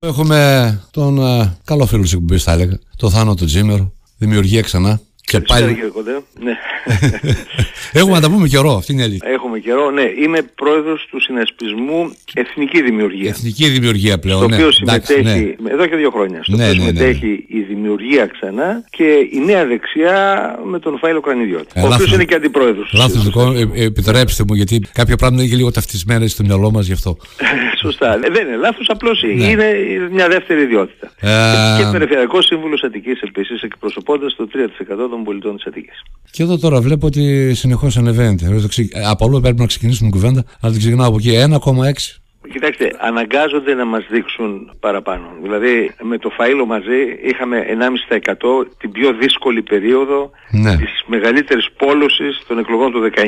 Έχουμε τον uh, καλό φίλο της εκπομπής, θα έλεγα, τον Θάνο του Τζίμερο. Δημιουργία ξανά. Και πάλι. Ναι. Έχουμε να τα πούμε καιρό, αυτή είναι η αλήθεια. Έχουμε καιρό, ναι. Είμαι πρόεδρος του συνασπισμού Εθνική Δημιουργία. Εθνική Δημιουργία πλέον. Στο ναι. οποίο συμμετέχει ναι. εδώ και δύο χρόνια. Στο ναι, οποίο ναι, ναι, συμμετέχει η Δημιουργία ξανά και η Νέα Δεξιά με τον Φάιλο Κρανιδιώτη. Ε, ο οποίο είναι και αντιπρόεδρος. Λάθος λοιπόν, ε, επιτρέψτε μου, γιατί κάποια πράγματα είναι και λίγο ταυτισμένα στο μυαλό μας γι' αυτό. Σωστά. Ε, δεν είναι λάθος, απλώς ναι. είναι μια δεύτερη ιδιότητα. Ε... Και Περιφερειακό Σύμβουλο Αττικής επίσης εκπροσωπώντας το 3% των πολιτών της Αττικής. Και εδώ τώρα βλέπω ότι συνεχώς ανεβαίνεται. Από όλο πρέπει να ξεκινήσουμε κουβέντα, αλλά την ξεκινάω από εκεί. 1,6. Κοιτάξτε, αναγκάζονται να μας δείξουν παραπάνω. Δηλαδή με το φαΐλο μαζί είχαμε 1,5% την πιο δύσκολη περίοδο ναι. της μεγαλύτερης πόλωσης των εκλογών του 19.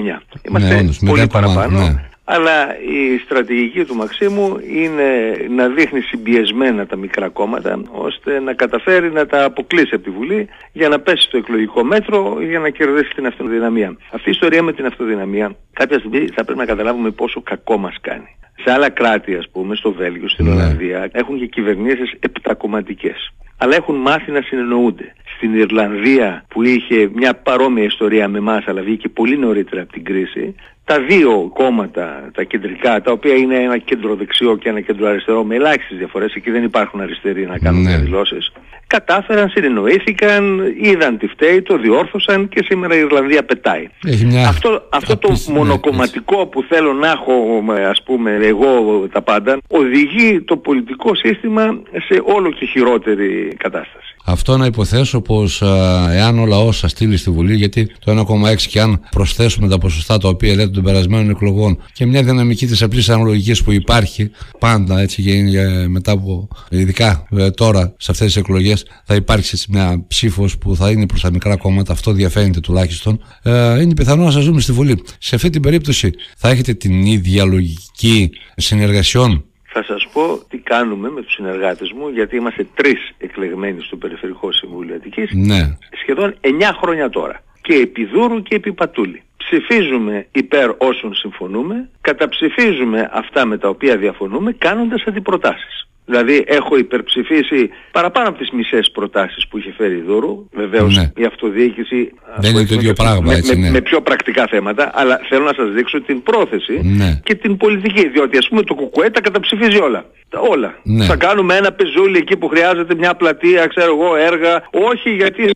Είμαστε ναι, πολύ παραπάνω. Ναι αλλά η στρατηγική του Μαξίμου είναι να δείχνει συμπιεσμένα τα μικρά κόμματα ώστε να καταφέρει να τα αποκλείσει από τη Βουλή για να πέσει στο εκλογικό μέτρο για να κερδίσει την αυτοδυναμία. Αυτή η ιστορία με την αυτοδυναμία κάποια στιγμή θα πρέπει να καταλάβουμε πόσο κακό μας κάνει. Σε άλλα κράτη ας πούμε, στο Βέλγιο, στην ναι. Ολλανδία έχουν και κυβερνήσεις επτακομματικές αλλά έχουν μάθει να συνεννοούνται. Στην Ιρλανδία που είχε μια παρόμοια ιστορία με εμάς αλλά βγήκε πολύ νωρίτερα από την κρίση τα δύο κόμματα, τα κεντρικά, τα οποία είναι ένα κέντρο δεξιό και ένα κέντρο αριστερό με ελάχιστες διαφορές, εκεί δεν υπάρχουν αριστεροί να κάνουν ναι. διαδηλώσεις, κατάφεραν, συνεννοήθηκαν, είδαν τι φταίει, το διόρθωσαν και σήμερα η Ιρλανδία πετάει. Αυτό, αυτό το ναι, μονοκομματικό που θέλω να έχω, ας πούμε, εγώ τα πάντα, οδηγεί το πολιτικό σύστημα σε όλο και χειρότερη κατάσταση. Αυτό να υποθέσω πως εάν ο λαός σας στείλει στη Βουλή, γιατί το 1,6 και αν προσθέσουμε τα ποσοστά τα οποία λέτε των περασμένων εκλογών και μια δυναμική της απλής αναλογικής που υπάρχει πάντα έτσι και είναι μετά από ειδικά ε, τώρα σε αυτές τις εκλογές θα υπάρξει μια ψήφος που θα είναι προς τα μικρά κόμματα, αυτό διαφαίνεται τουλάχιστον. Ε, είναι πιθανό να σας δούμε στη Βουλή. Σε αυτή την περίπτωση θα έχετε την ίδια λογική συνεργασιών; Θα σας πω τι κάνουμε με τους συνεργάτες μου, γιατί είμαστε τρεις εκλεγμένοι στο Περιφερικό Συμβούλιο Αττικής, ναι. σχεδόν 9 χρόνια τώρα. Και επί Δούρου και επί Πατούλη. Ψηφίζουμε υπέρ όσων συμφωνούμε, καταψηφίζουμε αυτά με τα οποία διαφωνούμε, κάνοντας αντιπροτάσεις. Δηλαδή έχω υπερψηφίσει παραπάνω από τις μισές προτάσεις που είχε φέρει η Δούρου. Βεβαίως ναι. η αυτοδιοίκηση δεν είναι το ίδιο πράγμα, με, έτσι, ναι. με, πιο πρακτικά θέματα, αλλά θέλω να σας δείξω την πρόθεση ναι. και την πολιτική. Διότι ας πούμε το κουκουέ τα καταψηφίζει όλα. Όλα. Ναι. Θα κάνουμε ένα πεζούλι εκεί που χρειάζεται μια πλατεία, ξέρω εγώ, έργα. Όχι γιατί...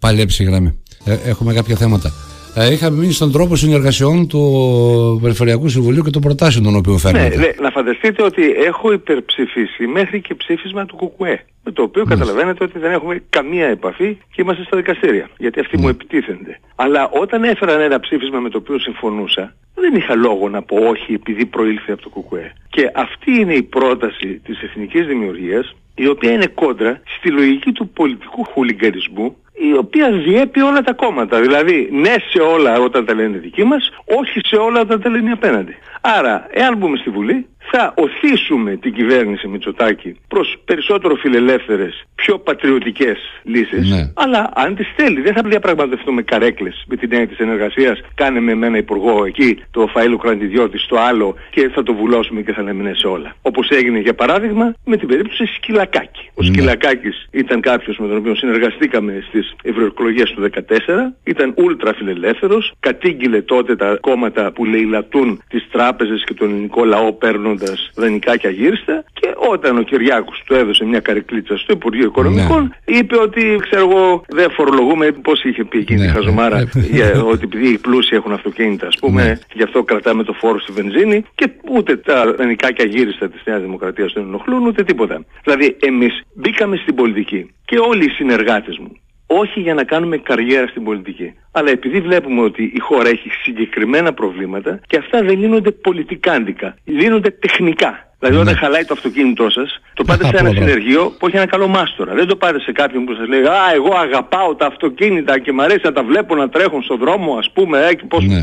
Πάλι έψη γραμμή. Ε, έχουμε κάποια θέματα. Ε, είχαμε μείνει στον τρόπο συνεργασιών του Περιφερειακού Συμβουλίου και των προτάσεων των οποίων φέρνετε. Ναι, ναι, να φανταστείτε ότι έχω υπερψηφίσει μέχρι και ψήφισμα του ΚΚΕ. Με το οποίο καταλαβαίνετε ότι δεν έχουμε καμία επαφή και είμαστε στα δικαστήρια. Γιατί αυτοί μου ναι. επιτίθενται. Αλλά όταν έφεραν ένα ψήφισμα με το οποίο συμφωνούσα, δεν είχα λόγο να πω όχι επειδή προήλθε από το ΚΚΕ. Και αυτή είναι η πρόταση της εθνικής δημιουργίας η οποία είναι κόντρα στη λογική του πολιτικού χουλιγκαρισμού η οποία διέπει όλα τα κόμματα. Δηλαδή ναι σε όλα όταν τα λένε δικοί μας, όχι σε όλα όταν τα λένε απέναντι. Άρα, εάν μπούμε στη Βουλή, θα οθήσουμε την κυβέρνηση Μητσοτάκη προς περισσότερο φιλελεύθερες, πιο πατριωτικές λύσεις. Ναι. Αλλά αν τις θέλει, δεν θα διαπραγματευτούμε καρέκλες με την έννοια της ενεργασίας. Κάνε με εμένα υπουργό εκεί το Φαΐλο Κραντιδιώτη στο άλλο και θα το βουλώσουμε και θα λέμε ναι σε όλα. Όπως έγινε για παράδειγμα με την περίπτωση Σκυλακάκη. Ο ναι. Σκυλακάκης ήταν κάποιος με τον οποίο συνεργαστήκαμε στις ευρωεκλογές του 2014, ήταν ούλτρα φιλελεύθερος, κατήγγειλε τότε τα κόμματα που λαιλατούν τις τράπεζες και τον ελληνικό λαό παίρνοντας δανεικά και αγύριστα και όταν ο Κυριάκος του έδωσε μια καρεκλίτσα στο Υπουργείο Οικονομικών ναι. είπε ότι ξέρω εγώ δεν φορολογούμε πώς είχε πει εκείνη ναι, η χαζομάρα ναι, για, ότι επειδή οι πλούσιοι έχουν αυτοκίνητα ας πούμε ναι. γι' αυτό κρατάμε το φόρο στη βενζίνη και ούτε τα δανεικά και αγύριστα της Νέας Δημοκρατίας δεν ενοχλούν ούτε τίποτα. Δηλαδή εμείς μπήκαμε στην πολιτική και όλοι οι συνεργάτες μου όχι για να κάνουμε καριέρα στην πολιτική. Αλλά επειδή βλέπουμε ότι η χώρα έχει συγκεκριμένα προβλήματα και αυτά δεν λύνονται πολιτικάντικα, λύνονται τεχνικά. Δηλαδή όταν ναι. χαλάει το αυτοκίνητό σας, το πάτε σε ένα συνεργείο που έχει ένα καλό μάστορα. Δεν το πάτε σε κάποιον που σας λέει «Α, εγώ αγαπάω τα αυτοκίνητα και μου αρέσει να τα βλέπω να τρέχουν στον δρόμο, ας πούμε, ε, και πώς...» ναι.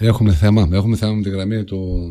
Έχουμε θέμα, έχουμε θέμα με τη γραμμή του.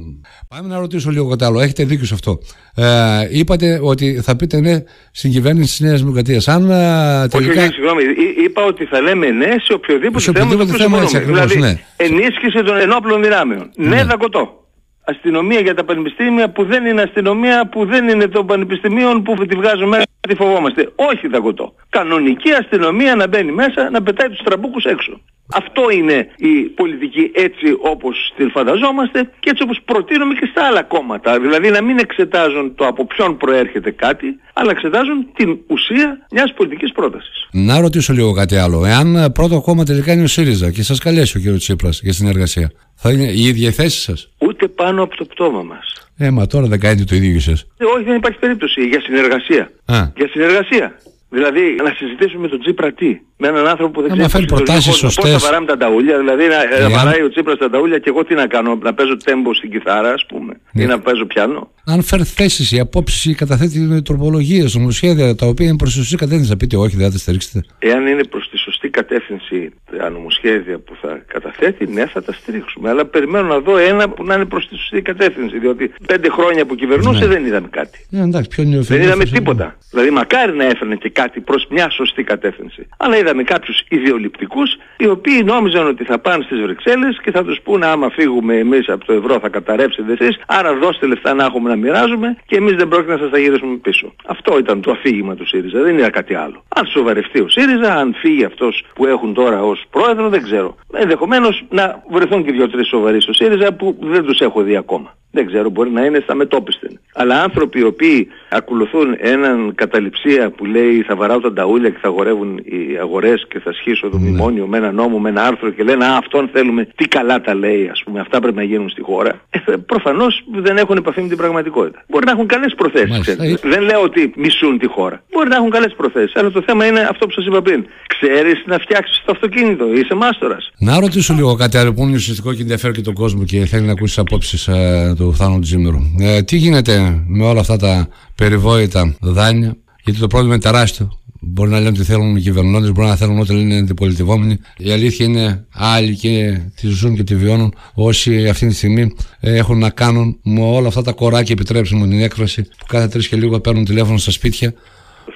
Πάμε να ρωτήσω λίγο κάτι άλλο. Έχετε δίκιο σε αυτό. Ε, είπατε ότι θα πείτε ναι στην κυβέρνηση της Νέας Δημοκρατίας. Αν ε, τελικά. Όχι, συγγνώμη. Είπα ότι θα λέμε ναι σε οποιοδήποτε, σε οποιοδήποτε θέμα. θέμα έτσι, δηλαδή, ναι. ενίσχυση των ενόπλων δυνάμεων. Ναι, ναι δαγκωτό. Αστυνομία για τα πανεπιστήμια που δεν είναι αστυνομία, που δεν είναι των πανεπιστημίων που τη βγάζουν μέσα τη φοβόμαστε. Όχι δαγκωτό. Κανονική αστυνομία να μπαίνει μέσα, να πετάει τους τραμπούκους έξω. Αυτό είναι η πολιτική έτσι όπως την φανταζόμαστε και έτσι όπως προτείνουμε και στα άλλα κόμματα. Δηλαδή να μην εξετάζουν το από ποιον προέρχεται κάτι, αλλά εξετάζουν την ουσία μιας πολιτικής πρότασης. Να ρωτήσω λίγο κάτι άλλο. Εάν πρώτο κόμμα τελικά είναι ο ΣΥΡΙΖΑ και σας καλέσει ο κ. Τσίπρας για συνεργασία, θα είναι η ίδια θέση σας. Ούτε πάνω από το πτώμα μας. Ε, μα τώρα δεν κάνετε το ίδιο εσείς. Ε, όχι, δεν υπάρχει περίπτωση για συνεργασία. Α. Για συνεργασία. Δηλαδή να συζητήσουμε με τον Τσίπρα τι; Με έναν άνθρωπο που δεν ξέρει φέρει προτάσεις σωστές. πώς θα βαράμε τα ταούλια, δηλαδή να, να βαράει ο Τσίπρας τα ταούλια και εγώ τι να κάνω, να παίζω τέμπο στην κιθάρα ας πούμε ή να παίζω πιάνο. Αν φέρει θέσεις, οι απόψεις, οι καταθέτεις τροπολογίες, νομοσχέδια τα οποία είναι προς τη σωστή κατεύθυνση, θα πείτε όχι δεν θα τα στηρίξετε. Εάν είναι προς τη σωστή κατεύθυνση τα νομοσχέδια που θα καταθέτει, ναι θα τα στηρίξουμε. Αλλά περιμένω να δω ένα που να είναι προς τη σωστή κατεύθυνση, διότι πέντε χρόνια που κυβερνούσε ναι. δεν είδαμε κάτι. Ε, εντάξει, δεν είδαμε τίποτα. Δηλαδή μακάρι να έφερνε και κάτι προς μια σωστή κατεύθυνση. Αλλά είδαμε κάποιους ιδεολειπτικούς οι οποίοι νόμιζαν ότι θα πάνε στις Βρυξέλλες και θα τους πούνε άμα φύγουμε εμείς από το ευρώ θα καταρρεύσετε εσείς, άρα δώστε λεφτά να έχουμε να μοιράζουμε και εμείς δεν πρόκειται να σας τα γυρίσουμε πίσω. Αυτό ήταν το αφήγημα του ΣΥΡΙΖΑ, δεν είναι κάτι άλλο. Αν σοβαρευτεί ο ΣΥΡΙΖΑ, αν φύγει αυτός που έχουν τώρα ως πρόεδρο, δεν ξέρω. Ενδεχομένως να βρεθούν και δύο-τρεις σοβαροί στο ΣΥΡΙΖΑ που δεν τους έχω δει ακόμα. Δεν ξέρω, μπορεί να είναι στα μετόπιστεν. Αλλά άνθρωποι οι οποίοι ακολουθούν έναν καταληψία που λέει θα βαράω τα ταούλια και θα αγορεύουν οι αγορές και θα σχίσω το ναι. μνημόνιο με ένα νόμο, με ένα άρθρο και λένε Α, αυτόν θέλουμε, τι καλά τα λέει, ας πούμε, αυτά πρέπει να γίνουν στη χώρα. Ε, προφανώς δεν έχουν επαφή με την πραγματικότητα. Μπορεί να έχουν καλές προθέσεις. Δεν λέω ότι μισούν τη χώρα. Μπορεί να έχουν καλές προθέσεις. Αλλά το θέμα είναι αυτό που σας είπα πριν. Ξέρεις να φτιάξεις το αυτοκίνητο, είσαι μάστορας. Να ρωτήσω λίγο κάτι άλλο που είναι ουσιαστικό και ενδιαφέρει και τον κόσμο και θέλει να ακούσει απόψεις ε, του Θάνου Τζίμερου. Ε, τι γίνεται με όλα αυτά τα περιβόητα δάνεια, γιατί το πρόβλημα είναι τεράστιο. Μπορεί να λένε ότι θέλουν οι κυβερνώντες, μπορεί να θέλουν ότι λένε αντιπολιτευόμενοι. Η αλήθεια είναι άλλοι και τη ζουν και τη βιώνουν όσοι αυτή τη στιγμή έχουν να κάνουν με όλα αυτά τα κοράκια, επιτρέψτε μου την έκφραση, που κάθε τρεις και λίγο παίρνουν τηλέφωνο στα σπίτια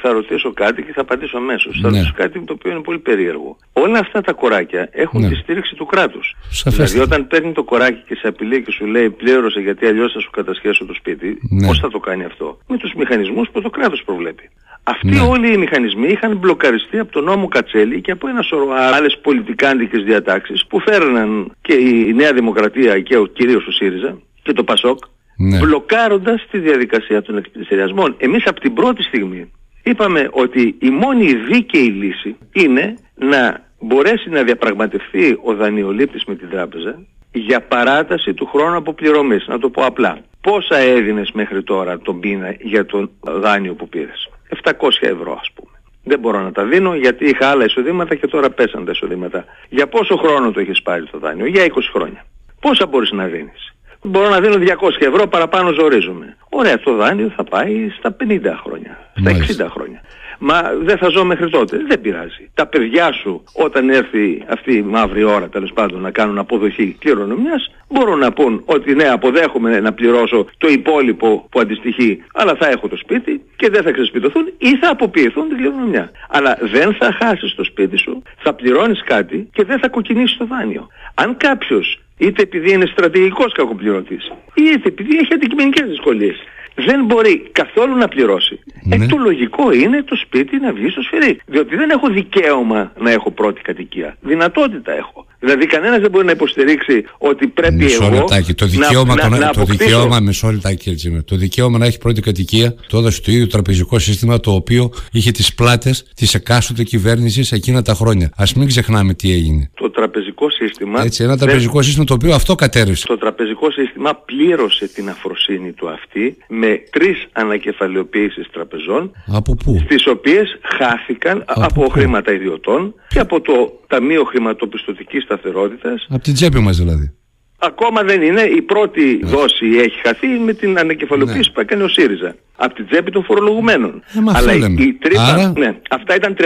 θα ρωτήσω κάτι και θα απαντήσω αμέσως. Θα ναι. ρωτήσω κάτι το οποίο είναι πολύ περίεργο. Όλα αυτά τα κοράκια έχουν ναι. τη στήριξη του κράτους. Δηλαδή όταν παίρνει το κοράκι και σε απειλεί και σου λέει πλήρωσε γιατί αλλιώς θα σου κατασχέσω το σπίτι, ναι. πώς θα το κάνει αυτό; Με τους μηχανισμούς που το κράτος προβλέπει. Αυτοί ναι. όλοι οι μηχανισμοί είχαν μπλοκαριστεί από τον νόμο Κατσέλη και από ένα σωρό άλλες πολιτικάντικες διατάξεις που φέρναν και η Νέα Δημοκρατία και ο κυρίως ο ΣΥΡΙΖΑ και το ΠΑΣΟΚ ναι. μπλοκάροντας τη διαδικασία των εκκλησιασμών. Εμείς από την πρώτη στιγμή είπαμε ότι η μόνη δίκαιη λύση είναι να μπορέσει να διαπραγματευτεί ο δανειολήπτης με την τράπεζα για παράταση του χρόνου αποπληρωμής. Να το πω απλά. Πόσα έδινες μέχρι τώρα τον πίνα για το δάνειο που πήρες; 700 ευρώ ας πούμε. Δεν μπορώ να τα δίνω γιατί είχα άλλα εισοδήματα και τώρα πέσαν τα εισοδήματα. Για πόσο χρόνο το έχεις πάρει το δάνειο; Για 20 χρόνια. Πόσα μπορείς να δίνεις; Μπορώ να δίνω 200 ευρώ παραπάνω ζορίζομαι. Ωραία, το δάνειο θα πάει στα 50 χρόνια, στα 60 χρόνια. Μα δεν θα ζω μέχρι τότε. Δεν πειράζει. Τα παιδιά σου όταν έρθει αυτή η μαύρη ώρα τέλος πάντων να κάνουν αποδοχή κληρονομιάς μπορούν να πούν ότι ναι αποδέχομαι να πληρώσω το υπόλοιπο που αντιστοιχεί αλλά θα έχω το σπίτι και δεν θα ξεσπιτωθούν ή θα αποποιηθούν την κληρονομιά. Αλλά δεν θα χάσεις το σπίτι σου, θα πληρώνεις κάτι και δεν θα κοκκινήσεις το δάνειο. Αν κάποιος είτε επειδή είναι στρατηγικός κακοπληρωτής, είτε επειδή έχει αντικειμενικές δυσκολίες. Δεν μπορεί καθόλου να πληρώσει. Ε, ναι. Ε, το λογικό είναι το σπίτι να βγει στο σφυρί. Διότι δεν έχω δικαίωμα να έχω πρώτη κατοικία. Δυνατότητα έχω. Δηλαδή κανένας δεν μπορεί να υποστηρίξει ότι πρέπει μισό εγώ λεπτάκι. Το δικαίωμα, να, να, να το δικαίωμα, μισό λεπτάκι έτσι, το δικαίωμα να έχει πρώτη κατοικία το έδωσε το ίδιο τραπεζικό σύστημα το οποίο είχε τις πλάτες της εκάστοτε κυβέρνησης εκείνα τα χρόνια. Ας μην ξεχνάμε τι έγινε. Το τραπεζικό σύστημα... Έτσι, ένα τραπεζικό σύστημα το οποίο αυτό κατέρευσε. Το τραπεζικό σύστημα πλήρωσε την αφροσύνη του αυτή με τρεις ανακεφαλαιοποίησεις τραπεζών από πού; στις οποίες χάθηκαν από, από χρήματα ιδιωτών και από το Ταμείο Χρηματοπιστωτικής Σταθερότητας. Από την τσέπη μας δηλαδή. Ακόμα δεν είναι. Η πρώτη ναι. δόση έχει χαθεί με την ανακεφαλοποίηση ναι. που έκανε ο ΣΥΡΙΖΑ. Από την τσέπη των φορολογουμένων. Ε, Αλλά η, τρύπα... Ναι, αυτά ήταν 39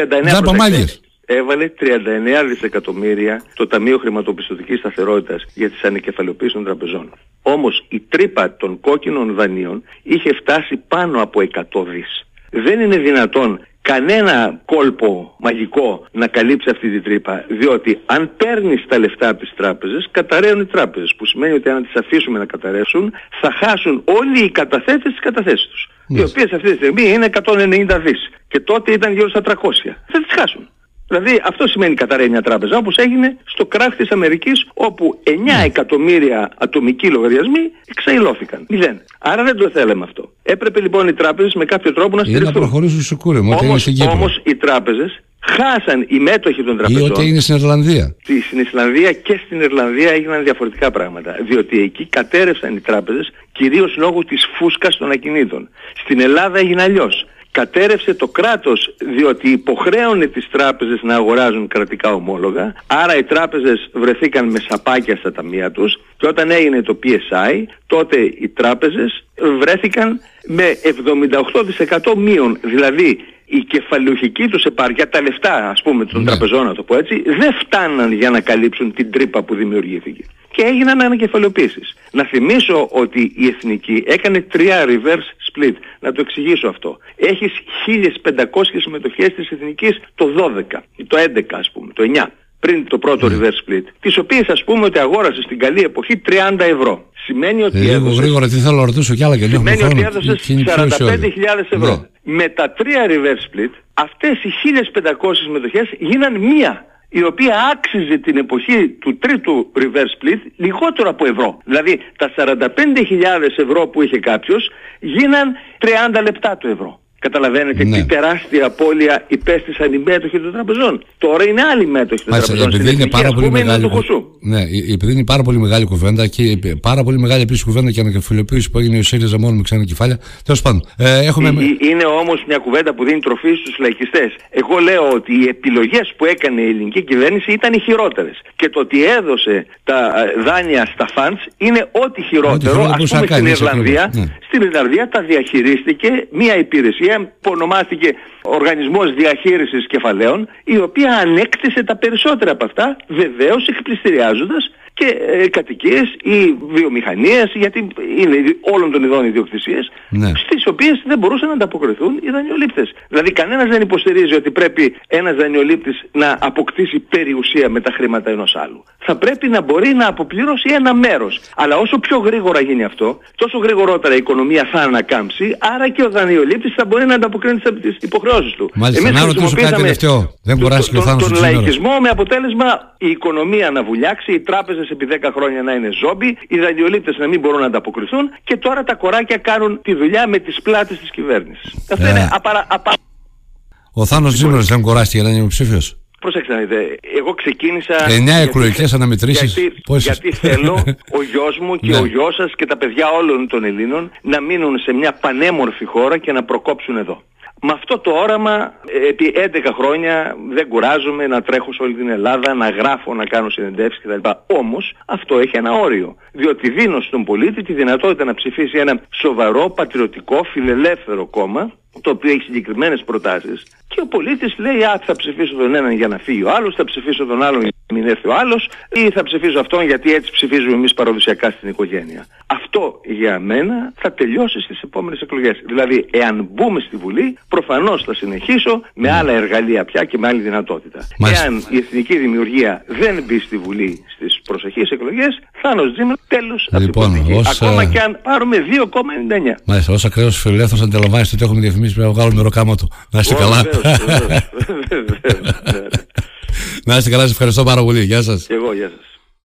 έβαλε 39 δισεκατομμύρια το Ταμείο Χρηματοπιστωτικής Σταθερότητας για τις ανεκεφαλαιοποίησεις των τραπεζών. Όμως η τρύπα των κόκκινων δανείων είχε φτάσει πάνω από 100 δις. Δεν είναι δυνατόν κανένα κόλπο μαγικό να καλύψει αυτή την τρύπα. Διότι αν παίρνεις τα λεφτά από τις τράπεζες, καταραίουν οι τράπεζες. Που σημαίνει ότι αν τις αφήσουμε να καταρρεύσουν, θα χάσουν όλοι οι καταθέτες τις καταθέσεις τους. Οι οποίες αυτή τη στιγμή είναι 190 δις. Και τότε ήταν γύρω στα 300. Θα τις χάσουν. Δηλαδή αυτό σημαίνει καταραίει μια τράπεζα όπως έγινε στο κράχ της Αμερικής όπου 9 ναι. εκατομμύρια ατομικοί λογαριασμοί εξαϊλώθηκαν. Μηδέν. Άρα δεν το θέλαμε αυτό. Έπρεπε λοιπόν οι τράπεζες με κάποιο τρόπο να στηριχθούν. Ή να προχωρήσουν στο κούρεμα, όμως, όμως οι τράπεζες χάσαν οι μέτοχοι των τραπεζών. Ή ότι έγινε στην Ιρλανδία. Στην Ισλανδία και στην Ιρλανδία έγιναν διαφορετικά πράγματα. Διότι εκεί κατέρευσαν οι τράπεζες κυρίως λόγω της φούσκας των ακινήτων. Στην Ελλάδα έγινε αλλιώς κατέρευσε το κράτος διότι υποχρέωνε τις τράπεζες να αγοράζουν κρατικά ομόλογα. Άρα οι τράπεζες βρεθήκαν με σαπάκια στα ταμεία τους και όταν έγινε το PSI τότε οι τράπεζες βρέθηκαν με 78% μείον. Δηλαδή η κεφαλαιοχική τους επάρκεια, τα λεφτά ας πούμε των ναι. τραπεζών να το πω έτσι, δεν φτάναν για να καλύψουν την τρύπα που δημιουργήθηκε. Και έγιναν ανακεφαλαιοποίησεις. Να θυμίσω ότι η Εθνική έκανε τρία reverse split. Να το εξηγήσω αυτό. Έχεις 1500 συμμετοχές της Εθνικής το 12, το 11 ας πούμε, το 9 πριν το πρώτο ναι. reverse split, τις οποίες ας πούμε ότι αγόρασε στην καλή εποχή 30 ευρώ. Σημαίνει ότι ε, έδωσες... γρήγορα τι θέλω να ρωτήσω κι άλλα και Σημαίνει ότι έδωσες 45.000 ευρώ. Ναι. Με τα τρία reverse split, αυτές οι 1.500 συμμετοχές γίναν μία η οποία άξιζε την εποχή του τρίτου reverse split λιγότερο από ευρώ. Δηλαδή τα 45.000 ευρώ που είχε κάποιος γίναν 30 λεπτά του ευρώ. Καταλαβαίνετε ναι. τι τεράστια απώλεια υπέστησαν οι μέτοχοι των τραπεζών. Τώρα είναι άλλοι μέτοχοι των Μάλιστα, τραπεζών. Επειδή είναι πάρα πολύ μεγάλη ναι, επειδή είναι πάρα πολύ μεγάλη κουβέντα και πάρα πολύ μεγάλη επίσης κουβέντα και ανακεφαλαιοποίηση που έγινε ο ΣΥΡΙΖΑ μόνο με ξένα κεφάλαια. Τέλος πάντων. Ε, έχουμε... Είναι όμως μια κουβέντα που δίνει τροφή στους λαϊκιστές. Εγώ λέω ότι οι επιλογές που έκανε η ελληνική κυβέρνηση ήταν οι χειρότερες. Και το ότι έδωσε τα ε, δάνεια στα φαντς είναι ό,τι χειρότερο. Α πούμε στην Ιρλανδία, ναι. στην Ιρλανδία τα διαχειρίστηκε μια υπηρεσία που ονομάστηκε Οργανισμός Διαχείρισης Κεφαλαίων η οποία ανέκτησε τα περισσότερα από αυτά βεβαίως εκπληστηριάζοντας και ε, κατοικίες ή βιομηχανίες γιατί είναι όλων των ειδών ιδιοκτησίες ναι. στις οποίες δεν μπορούσαν να ανταποκριθούν οι δανειολήπτες. Δηλαδή κανένας δεν υποστηρίζει ότι πρέπει ένας δανειολήπτης να αποκτήσει περιουσία με τα χρήματα ενός άλλου. Θα πρέπει να μπορεί να αποπληρώσει ένα μέρος. Αλλά όσο πιο γρήγορα γίνει αυτό, τόσο γρηγορότερα η οικονομία θα ανακάμψει, άρα και ο δανειολήπτης θα μπορεί να ανταποκρίνει τις υποχρεώσεις του. Μάλιστα, Εμείς να ρωτήσω κάτι τελευταίο. Δεν το, το, τον, τον λαϊκισμό με αποτέλεσμα η οικονομία να βουλιάξει, οι τράπεζες επί 10 χρόνια να είναι ζόμπι, οι δανειολήπτες να μην μπορούν να ανταποκριθούν και τώρα τα κοράκια κάνουν τη δουλειά με τις πλάτες της κυβέρνησης. Αυτό είναι ε. απαρα... απα... Ο Θάνος Τζίμερος δεν κουράστηκε να είναι υποψήφιος. Προσέξτε να δείτε, εγώ ξεκίνησα... Εννιά εκλογικές αναμετρήσεις. Γιατί, γιατί θέλω ο γιος μου και ναι. ο γιος σας και τα παιδιά όλων των Ελλήνων να μείνουν σε μια πανέμορφη χώρα και να προκόψουν εδώ. Με αυτό το όραμα επί 11 χρόνια δεν κουράζομαι να τρέχω σε όλη την Ελλάδα, να γράφω, να κάνω συνεντεύξεις κτλ. Όμως αυτό έχει ένα όριο. Διότι δίνω στον πολίτη τη δυνατότητα να ψηφίσει ένα σοβαρό, πατριωτικό, φιλελεύθερο κόμμα το οποίο έχει συγκεκριμένες προτάσεις και ο πολίτης λέει α, θα ψηφίσω τον έναν για να φύγει ο άλλος, θα ψηφίσω τον άλλον για να μην έρθει ο άλλος ή θα ψηφίσω αυτόν γιατί έτσι ψηφίζουμε εμείς παραδοσιακά στην οικογένεια. Αυτό για μένα θα τελειώσει στις επόμενες εκλογές. Δηλαδή εάν μπούμε στη Βουλή προφανώς θα συνεχίσω με άλλα εργαλεία πια και με άλλη δυνατότητα. Μάλιστα. Εάν η εθνική δημιουργία δεν μπει στη Βουλή στις προσεχείς εκλογές θα είναι τέλος λοιπόν, από την ως, Ακόμα και αν πάρουμε 2,99. Μάλιστα, ως ακραίος φιλελεύθερος αντιλαμβάνεστε ότι έχουμε διαφημίσει πρέπει να βγάλουμε ροκάμα του. Να είστε καλά. Να είστε καλά, σας ευχαριστώ πάρα πολύ. Γεια σας. Και εγώ, γεια σας.